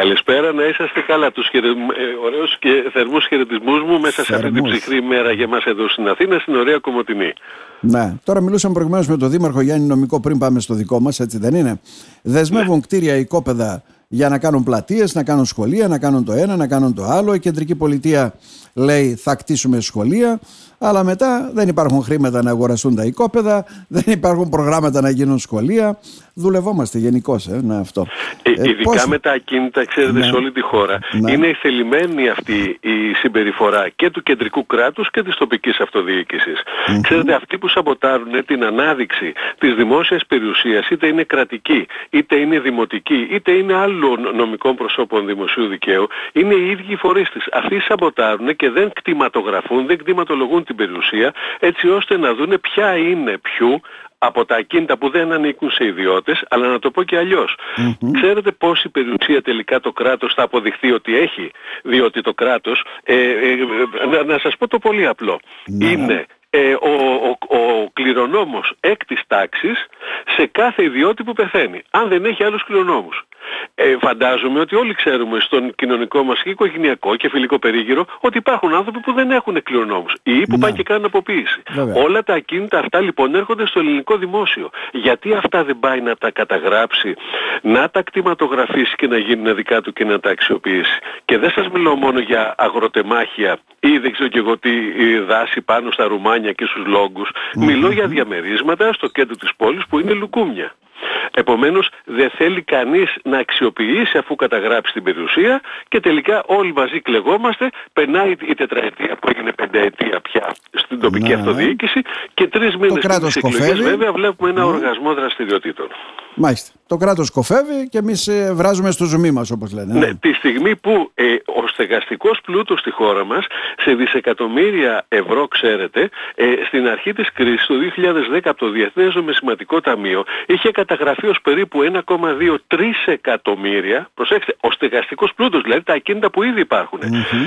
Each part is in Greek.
Καλησπέρα, να είσαστε καλά. Τους χαιρε... ε, ωραίους και θερμούς χαιρετισμούς μου μέσα σε αυτή την ψυχρή μέρα για μας εδώ στην Αθήνα, στην ωραία Κομωτινή. Ναι, τώρα μιλούσαμε προηγουμένως με τον Δήμαρχο Γιάννη Νομικό πριν πάμε στο δικό μας, έτσι δεν είναι; Δεσμεύουν ναι. κτίρια οικόπεδα για να κάνουν πλατείες, να κάνουν σχολεία, να κάνουν το ένα, να κάνουν το άλλο. Η κεντρική πολιτεία λέει θα κτίσουμε σχολεία, αλλά μετά δεν υπάρχουν χρήματα να αγοραστούν τα οικόπεδα, δεν υπάρχουν προγράμματα να γίνουν σχολεία. Δουλευόμαστε γενικώς ε, ναι, αυτό. Ε, ε, ειδικά πώς... με τα ακίνητα, ξέρετε, ναι. σε όλη τη χώρα. Ναι. Είναι θελημένη αυτή η συμπεριφορά και του κεντρικού κράτους και της τοπικής αυτοδιοίκησης. Mm-hmm. Ξέρετε, αυτοί που σαμποτάρουν την ανάδειξη της δημόσιας περιουσίας, είτε είναι κρατική, είτε είναι δημοτική, είτε είναι άλλων νομικών προσώπων δημοσίου δικαίου, είναι οι ίδιοι φορείς της. Αυτοί σαμποτάρουν και δεν κτηματογραφούν, δεν κτηματολογούν την περιουσία, έτσι ώστε να δούνε ποια είναι ποιου από τα ακίνητα που δεν ανήκουν σε ιδιώτες, αλλά να το πω και αλλιώς. Mm-hmm. Ξέρετε πόση περιουσία τελικά το κράτος θα αποδειχθεί ότι έχει, διότι το κράτος, ε, ε, ε να, να σας πω το πολύ απλό, ναι. είναι ε, ο, ο, ο κληρονόμος έκτης τάξης σε κάθε ιδιώτη που πεθαίνει, αν δεν έχει άλλους κληρονόμους. Ε, φαντάζομαι ότι όλοι ξέρουμε στον κοινωνικό μας και οικογενειακό και φιλικό περίγυρο ότι υπάρχουν άνθρωποι που δεν έχουν κληρονόμους ή που ναι. πάνε και κάνουν αποποίηση. Όλα τα ακίνητα αυτά λοιπόν έρχονται στο ελληνικό δημόσιο. Γιατί αυτά δεν πάει να τα καταγράψει, να τα κτηματογραφήσει και να γίνουν δικά του και να τα αξιοποιήσει. Και δεν σας μιλώ μόνο για αγροτεμάχια ή δεν ξέρω και εγώ τι δάση πάνω στα ρουμάνια και στους λόγκους. Μιλώ για διαμερίσματα στο κέντρο της πόλης που είναι λουκούμια. Επομένως δεν θέλει κανείς να αξιοποιήσει αφού καταγράψει την περιουσία και τελικά όλοι μαζί κλεγόμαστε, περνάει η τετραετία που έγινε πενταετία πια στην τοπική ναι. αυτοδιοίκηση και τρεις μήνες στις εκλογές βέβαια βλέπουμε ένα ναι. οργασμό δραστηριοτήτων. Μάλιστα. Το κράτος κοφεύει και εμείς ε, βράζουμε στο ζουμί μας όπως λένε. Ναι, τη στιγμή που ε, ο στεγαστικός πλούτος στη χώρα μας σε δισεκατομμύρια ευρώ ξέρετε ε, στην αρχή της κρίσης το 2010 από το Διεθνές Νομισματικό Ταμείο είχε καταγραφεί ως περίπου 1,2-3 εκατομμύρια. Προσέξτε, ο στεγαστικός πλούτος δηλαδή τα ακίνητα που ήδη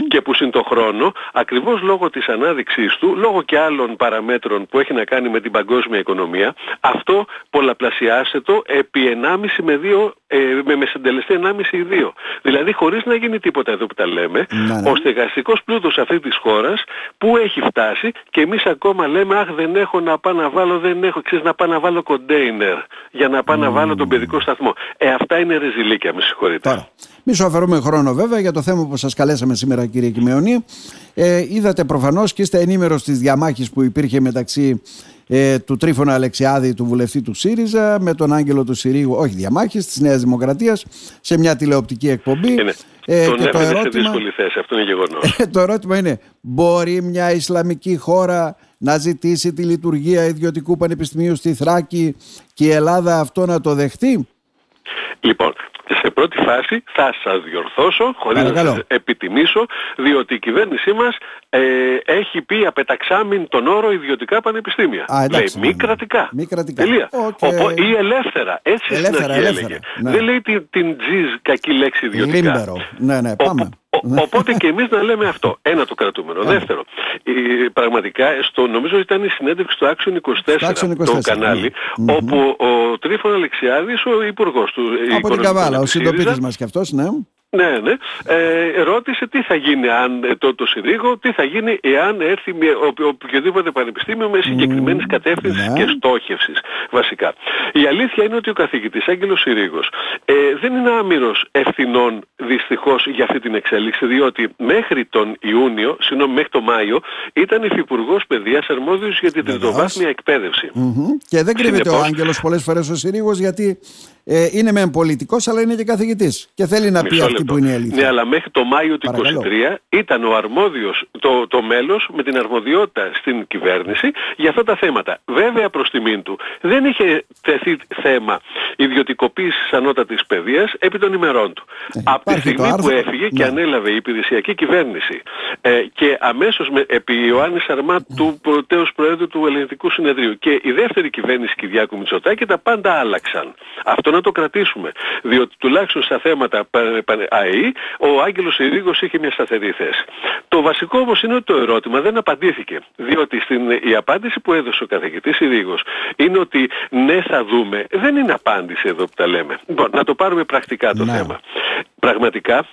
και που συν το χρόνο ακριβώς λόγω της ανάδειξής του λόγω και άλλων παραμέτρων που έχει να κάνει με την παγκόσμια οικονομία αυτό πολλαπλασιάσε το επί 1,5 με 2 ε, με μεσεντελεστή 1,5 ή 2. Δηλαδή χωρίς να γίνει τίποτα εδώ που τα λέμε, ναι, ναι. ο στεγαστικός πλούτος αυτής της χώρας που έχει φτάσει και εμείς ακόμα λέμε αχ δεν έχω να πάω να βάλω, δεν έχω, ξέρεις να πάω να βάλω κοντέινερ για να πάω να βάλω τον παιδικό σταθμό. Ε, αυτά είναι ρεζιλίκια, με συγχωρείτε. Τώρα, μη σου αφαιρούμε χρόνο βέβαια για το θέμα που σας καλέσαμε σήμερα κύριε Κιμεωνή. Ε, είδατε προφανώς και είστε ενήμερος της διαμάχης που υπήρχε μεταξύ ε, του Τρίφωνα Αλεξιάδη, του βουλευτή του ΣΥΡΙΖΑ, με τον Άγγελο του Συρίγου, όχι διαμάχης, της Νέας Δημοκρατίας, σε μια τηλεοπτική εκπομπή. Είναι. Ε, τον και το ερώτημα, σε δύσκολη θέση, αυτό είναι γεγονός. Ε, το ερώτημα είναι, μπορεί μια Ισλαμική χώρα να ζητήσει τη λειτουργία ιδιωτικού πανεπιστημίου στη Θράκη και η Ελλάδα αυτό να το δεχτεί; Λοιπόν, σε πρώτη φάση θα σας διορθώσω χωρίς να σας επιτιμήσω διότι η κυβέρνησή μας ε, έχει πει απεταξάμιν τον όρο ιδιωτικά πανεπιστήμια. Α, εντάξει, λέει μη κρατικά. Μη κρατικά. Τελεία. Okay. ή ελεύθερα. Έτσι ελεύθερα, στην αρχή έλεγε. Ναι. Δεν λέει την, την τζιζ κακή λέξη ιδιωτικά. Λίμπερο. Ναι, ναι, πάμε. Ναι. Οπότε και εμείς να λέμε αυτό. Ένα το κρατούμενο. Ναι. Δεύτερο, η, πραγματικά στο, νομίζω ήταν η συνέντευξη του Action 24, 24 το κανάλι, ναι. όπου ο Τρίφων Αλεξιάδης, ο υπουργός του Από την Καβάλα, ο συντοπίτης μας και αυτός, ναι. Ναι, ναι. Ε, ρώτησε τι θα γίνει αν ε, το, το Συρίγο, τι θα γίνει εάν έρθει μια, οποιοδήποτε πανεπιστήμιο με συγκεκριμένη mm, κατεύθυνση και στόχευσης βασικά. Η αλήθεια είναι ότι ο καθηγητής Άγγελος Συρίγος ε, δεν είναι άμυρος ευθυνών δυστυχώς για αυτή την εξέλιξη διότι μέχρι τον Ιούνιο, συγγνώμη μέχρι τον Μάιο ήταν υφυπουργός παιδείας αρμόδιος για την τριτοβάθμια εκπαίδευση. Mm-hmm. Και δεν κρύβεται ο Άγγελος πολλές φορές ο Συρίγος γιατί ε, είναι μεν πολιτικός αλλά είναι και καθηγητής και θέλει να πει αυτή που είναι η αλήθεια. Ναι, αλλά μέχρι το Μάιο του 2023 ήταν ο αρμόδιος, το, το μέλος με την αρμοδιότητα στην κυβέρνηση για αυτά τα θέματα. Βέβαια προς τιμήν του δεν είχε τεθεί θέμα ιδιωτικοποίησης ανώτατης παιδείας επί των ημερών του. Ε, Από τη στιγμή που έφυγε και ναι. ανέλαβε η υπηρεσιακή κυβέρνηση ε, και αμέσως με, επί Ιωάννης Σαρμά του πρωτέως Προέδρου του Ελληνικού Συνεδρίου και η δεύτερη κυβέρνηση Κυριάκου Μητσοτάκη τα πάντα άλλαξαν. Αυτό αυτό να το κρατήσουμε. Διότι τουλάχιστον στα θέματα ΑΕΗ ο Άγγελος Ιρήγος είχε μια σταθερή θέση. Το βασικό όμως είναι ότι το ερώτημα δεν απαντήθηκε. Διότι στην, η απάντηση που έδωσε ο καθηγητής Ιρήγος είναι ότι ναι θα δούμε. Δεν είναι απάντηση εδώ που τα λέμε. Λοιπόν, να το πάρουμε πρακτικά το ναι. θέμα. Πραγματικά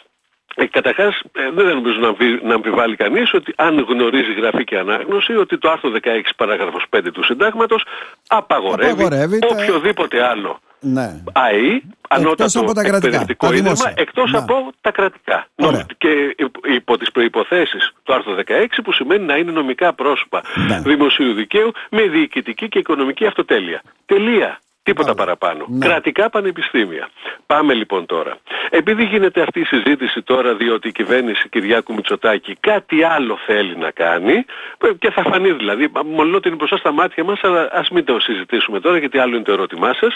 ε, καταρχάς ε, δεν νομίζω να, να αμφιβάλλει κανείς ότι αν γνωρίζει γραφή και ανάγνωση ότι το άρθρο 16 παράγραφος 5 του συντάγματος απαγορεύει, οποιοδήποτε άλλο ναι. ΑΕΗ, ανώτατο από τα εκπαιδευτικό ίδρυμα, εκτός ναι. από τα κρατικά. Ωραία. Και υπό τις προϋποθέσεις του άρθρου 16 που σημαίνει να είναι νομικά πρόσωπα ναι. δημοσίου δικαίου με διοικητική και οικονομική αυτοτέλεια. Τελεία. Τίποτα παραπάνω. Ναι. Κρατικά πανεπιστήμια. Πάμε λοιπόν τώρα. Επειδή γίνεται αυτή η συζήτηση τώρα διότι η κυβέρνηση Κυριάκου Μητσοτάκη κάτι άλλο θέλει να κάνει και θα φανεί δηλαδή, μόνο ότι είναι μπροστά στα μάτια μας, αλλά ας μην το συζητήσουμε τώρα γιατί άλλο είναι το ερώτημά σας.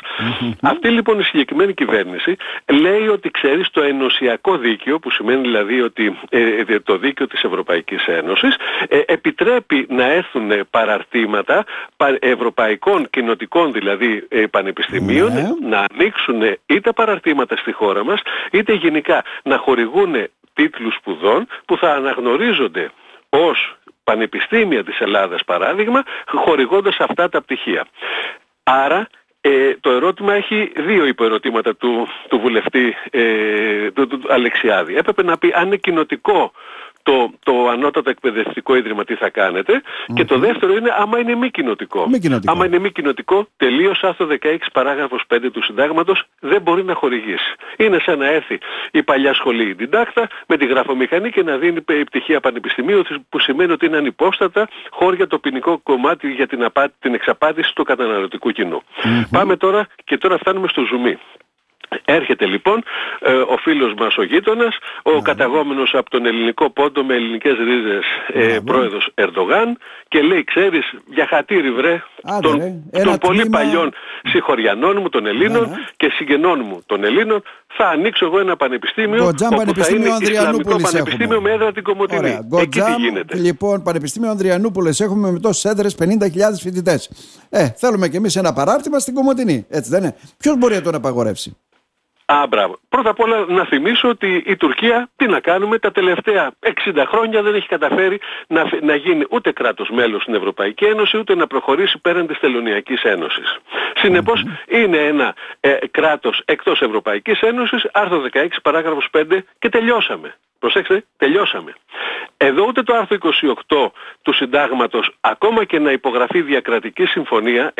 Αυτή λοιπόν η συγκεκριμένη κυβέρνηση λέει ότι ξέρεις το ενωσιακό δίκαιο, που σημαίνει δηλαδή ότι ε, ε το δίκαιο της Ευρωπαϊκής Ένωσης, ε, επιτρέπει να έρθουν παραρτήματα ευρωπαϊκών κοινοτικών δηλαδή ε, πανεπιστημίων ναι. να ανοίξουν είτε παραρτήματα στη χώρα μας, είτε γενικά να χορηγούν τίτλους σπουδών που θα αναγνωρίζονται ως πανεπιστήμια της Ελλάδας παράδειγμα, χορηγώντας αυτά τα πτυχία. Άρα ε, το ερώτημα έχει δύο υποερωτήματα του, του βουλευτή ε, του, του, Αλεξιάδη. Έπρεπε να πει αν είναι κοινοτικό το, το ανώτατο εκπαιδευτικό ίδρυμα τι θα κανετε και το δεύτερο είναι άμα είναι μη κοινοτικό. Μη κοινοτικό. Άμα είναι μη κοινοτικό, τελείως άρθρο 16 παράγραφος 5 του συντάγματος δεν μπορεί να χορηγήσει. Είναι σαν να έρθει η παλιά σχολή η με τη γραφομηχανή και να δίνει πτυχία πανεπιστημίου που σημαίνει ότι είναι ανυπόστατα χώρια το ποινικό κομμάτι για την, απάτη, την εξαπάτηση του καταναλωτικού κοινού. Πάμε τώρα και τώρα φτάνουμε στο ζουμί. Έρχεται λοιπόν ε, ο φίλος μας ο γείτονας, ο ναι. καταγόμενος από τον ελληνικό πόντο με ελληνικές ρίζες ε, ναι, πρόεδρος Ερντογάν και λέει ξέρεις για χατήρι βρε των, των πολύ παλιών συγχωριανών μου των Ελλήνων ναι, και συγγενών μου των Ελλήνων θα ανοίξω εγώ ένα πανεπιστήμιο Γκοτζάμ, όπου θα είναι Ισλαμικό πανεπιστήμιο με έδρα την Κομωτινή. Εκεί τι γίνεται. Λοιπόν, Πανεπιστήμιο Ανδριανούπολης έχουμε με τόσες έδρες 50.000 φοιτητές. Ε, θέλουμε κι εμείς ένα παράρτημα στην Κομωτινή. Έτσι δεν είναι; Ποιος μπορεί να τον απαγορεύσει; Α, μπράβο. Πρώτα απ' όλα να θυμίσω ότι η Τουρκία, τι να κάνουμε, τα τελευταία 60 χρόνια δεν έχει καταφέρει να, να γίνει ούτε κράτος μέλος στην Ευρωπαϊκή Ένωση, ούτε να προχωρήσει πέραν της Τελωνιακής Ένωσης. Συνεπώς είναι ένα ε, κράτος εκτός Ευρωπαϊκής Ένωσης, άρθρο 16 παράγραφος 5 και τελειώσαμε. Προσέξτε, τελειώσαμε. Εδώ ούτε το άρθρο 28 του συντάγματος, ακόμα και να υπογραφεί διακρατική συμφωνία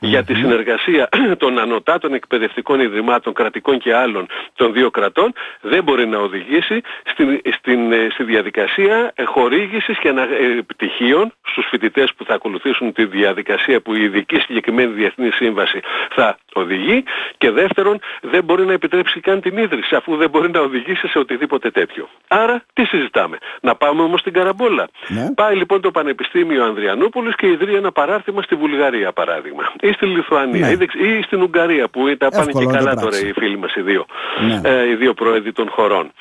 για τη συνεργασία των ανωτάτων εκπαιδευτικών ιδρυμάτων κρατικών και άλλων των δύο κρατών, δεν μπορεί να οδηγήσει στην, στην, ε, στη διαδικασία χορήγησης και ανα, ε, πτυχίων στους φοιτητές που θα ακολουθήσουν τη διαδικασία που η ειδική συγκεκριμένη διεθνή σύμβαση θα οδηγεί και δεύτερον δεν μπορεί να επιτρέψει καν την ίδρυση αφού δεν μπορεί να οδηγήσει σε οτιδήποτε τέτοιο. Άρα τι συζητάμε. Να πάμε όμως στην Καραμπόλα. Ναι. Πάει λοιπόν το Πανεπιστήμιο Ανδριανούπολης και ιδρύει ένα παράρτημα στη Βουλγαρία παράδειγμα. Ή στη Λιθουανία ναι. ή, στην Ουγγαρία που τα πάνε και καλά τώρα οι φίλοι μας οι δύο. Ναι. Ε, οι δύο πρόεδροι των χωρών.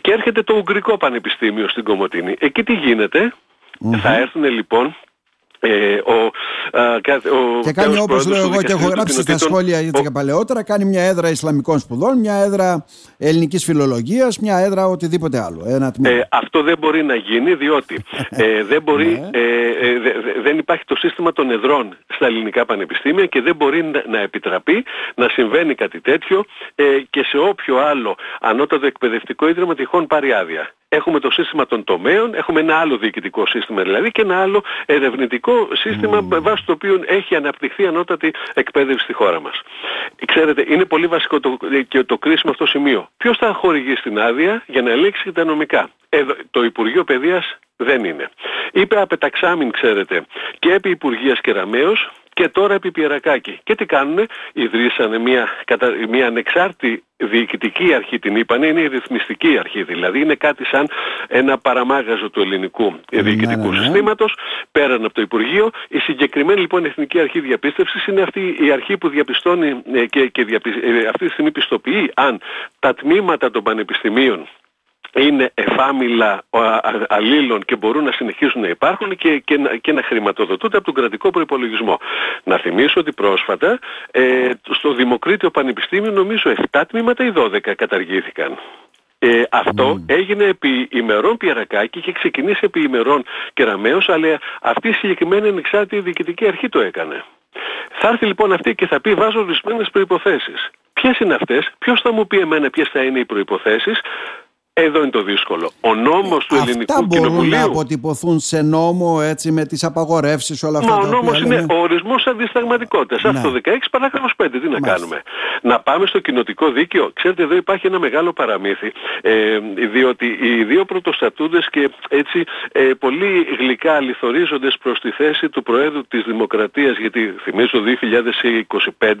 Και έρχεται το Ουγγρικό Πανεπιστήμιο στην Κομωτίνη. Εκεί τι γινεται Θα έρθουν λοιπόν ε, ο, ο, και κάνει όπως λέω εγώ και έχω γράψει στα σχόλια γιατί και παλαιότερα κάνει μια έδρα Ισλαμικών σπουδών, μια έδρα ελληνικής φιλολογίας, μια έδρα οτιδήποτε άλλο. Ένα ε, αυτό δεν μπορεί να γίνει διότι ε, δεν, μπορεί, ναι. ε, ε, δεν υπάρχει το σύστημα των εδρών στα ελληνικά πανεπιστήμια και δεν μπορεί να, να επιτραπεί να συμβαίνει κάτι τέτοιο ε, και σε όποιο άλλο ανώτατο εκπαιδευτικό ίδρυμα τυχόν πάρει άδεια. Έχουμε το σύστημα των τομέων, έχουμε ένα άλλο διοικητικό σύστημα δηλαδή και ένα άλλο ερευνητικό σύστημα mm. βάσει το οποίο έχει αναπτυχθεί ανώτατη εκπαίδευση στη χώρα μας. Ξέρετε, είναι πολύ βασικό το, και το κρίσιμο αυτό σημείο. Ποιος θα χορηγήσει την άδεια για να ελέγξει τα νομικά; Εδώ, το Υπουργείο Παιδείας δεν είναι. Είπε απεταξάμιν, ξέρετε, και επί Υπουργείας Κεραμέως και τώρα επί Πιερακάκη. Και τι κάνουνε, ιδρύσανε μια, μια ανεξάρτητη διοικητική αρχή την είπανε, είναι η ρυθμιστική αρχή δηλαδή, είναι κάτι σαν ένα παραμάγαζο του ελληνικού ναι, διοικητικού ναι, ναι. συστήματος, πέραν από το Υπουργείο. Η συγκεκριμένη λοιπόν Εθνική Αρχή Διαπίστευσης είναι αυτή η αρχή που διαπιστώνει ε, και, και διαπι... Ε, αυτή τη στιγμή πιστοποιεί αν τα τμήματα των πανεπιστημίων είναι εφάμιλα αλλήλων και μπορούν να συνεχίσουν να υπάρχουν και, και, να, και να χρηματοδοτούνται από τον κρατικό προϋπολογισμό. Να θυμίσω ότι πρόσφατα ε, στο Δημοκρίτιο Πανεπιστήμιο νομίζω 7 τμήματα ή 12 καταργήθηκαν. Ε, αυτό έγινε επί ημερών Πιερακάκη και ξεκινήσει επί ημερών Κεραμέως, αλλά αυτή η συγκεκριμένη ανεξάρτητη διοικητική αρχή το έκανε. Θα έρθει λοιπόν αυτή και θα πει βάζω ορισμένες προϋποθέσεις. Ποιες είναι αυτές, ποιος θα μου πει εμένα ποιες θα είναι οι προϋποθέσεις, εδώ είναι το δύσκολο. Ο νόμος του αυτά ελληνικού μπορούν κοινοβουλίου... να αποτυπωθούν σε νόμο έτσι με τις απαγορεύσεις όλα αυτά Μα ο τα οποία νόμος είναι λέμε. ο ορισμός αντισταγματικότητας. Ναι. Αυτό 16 παράγραφος 5. Τι να Μάλιστα. κάνουμε. Να πάμε στο κοινοτικό δίκαιο. Ξέρετε εδώ υπάρχει ένα μεγάλο παραμύθι. Ε, διότι οι δύο πρωτοστατούντες και έτσι ε, πολύ γλυκά αληθορίζοντες προς τη θέση του Προέδρου της Δημοκρατίας γιατί θυμίζω 2025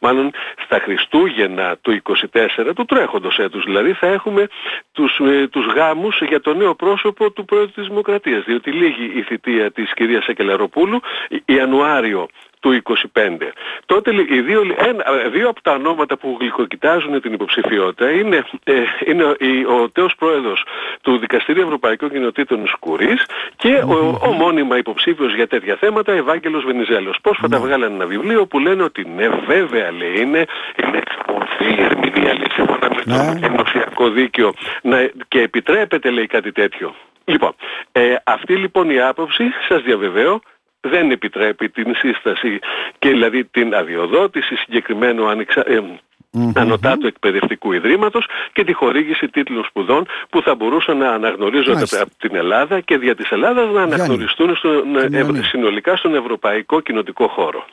μάλλον στα Χριστούγεννα του 24 του τρέχοντος έτους δηλαδή θα έχουμε τους, ε, τους γάμους για το νέο πρόσωπο του Πρόεδρου της Δημοκρατίας διότι λύγει η θητεία της κυρίας Εκελαροπούλου Ιανουάριο του 25. Τότε λέ- οι δύο, ένα, δύο από τα ονόματα που γλυκοκοιτάζουν την υποψηφιότητα είναι, ε, είναι η- ο τέος πρόεδρος του Δικαστηρίου Ευρωπαϊκών Κοινοτήτων Σκουρής και ο, ο μόνιμα υποψήφιος για τέτοια θέματα Ευάγγελος Βενιζέλος. Πρόσφατα βγάλανε ένα βιβλίο που λένε ότι ναι βέβαια λέει είναι, είναι ορθή η ερμηνεία λέει, σύμφωνα με Ναι. Το ενωσιακό δίκαιο να, και επιτρέπεται λέει κάτι τέτοιο. Λοιπόν, ε, αυτή λοιπόν η άποψη σας διαβεβαίω δεν επιτρέπει την σύσταση και δηλαδή την αδειοδότηση συγκεκριμένου ανεξα... ε, ανωτάτου εκπαιδευτικού ιδρύματος και τη χορήγηση τίτλων σπουδών που θα μπορούσαν να αναγνωρίζονται Μάλιστα. από την Ελλάδα και δια της Ελλάδας να αναγνωριστούν στον, ε, Γιάννη. συνολικά στον ευρωπαϊκό κοινοτικό χώρο.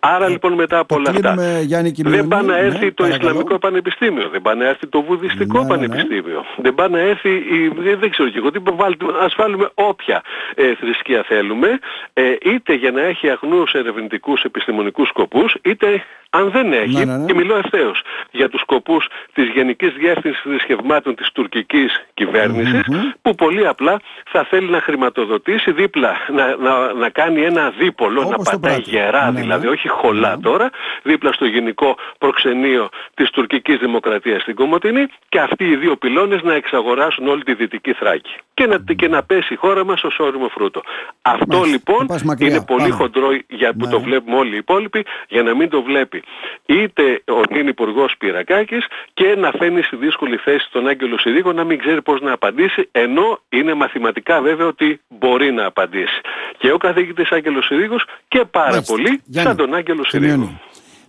Άρα λοιπόν μετά από όλα αυτά κλείνουμε, Γιάννη Κιμιονή. δεν πάει να έρθει Ναι, το παρακαλώ. Ισλαμικό Πανεπιστήμιο, δεν πάει να έρθει το Βουδιστικό Ναι, ναι, ναι. Πανεπιστήμιο, δεν πάει να έρθει, η, δεν, δεν ξέρω και εγώ τι, βάλτε- ας βάλουμε όποια ε, θρησκεία θέλουμε, ε, είτε για να έχει αγνούς ερευνητικούς επιστημονικούς σκοπούς, είτε αν δεν έχει, Ναι, ναι, ναι. και μιλώ ευθέως, για τους σκοπούς της Γενικής Διεύθυνσης Θρησκευμάτων της τουρκικής κυβέρνησης, που πολύ απλά θα θέλει να χρηματοδοτήσει δίπλα, να, να, να κάνει ένα δίπολο, να Όπως το πατάει πράττει. γερά Ναι, ναι. δηλαδή, όχι χολά τώρα, δίπλα στο γενικό προξενείο της τουρκικής δημοκρατίας στην Κομωτινή και αυτοί οι δύο πυλώνες να εξαγοράσουν όλη τη Δυτική Θράκη και να, και να πέσει η χώρα μας ως όριμο φρούτο. Αυτό Μάλιστα. λοιπόν Θα πας μακριά. είναι πολύ Πάμε. χοντρό για που Ναι. το βλέπουμε όλοι οι υπόλοιποι για να μην το βλέπει είτε ο νυν υπουργός Πυρακάκης και να φαίνει στη δύσκολη θέση τον Άγγελο Συρίγο να μην ξέρει πώς να απαντήσει ενώ είναι μαθηματικά βέβαια ότι μπορεί να απαντήσει. Και ο καθηγητής Άγγελος Συρίγος και πάρα Μάλιστα. πολύ Γιάννη, σαν τον Άγγελο Συρίγο. Κιμιονή.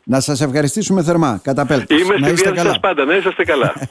Να σας ευχαριστήσουμε θερμά. Καταπέλτος. Είμαι να στη είστε διάθεση καλά. σας πάντα, να είσαστε καλά.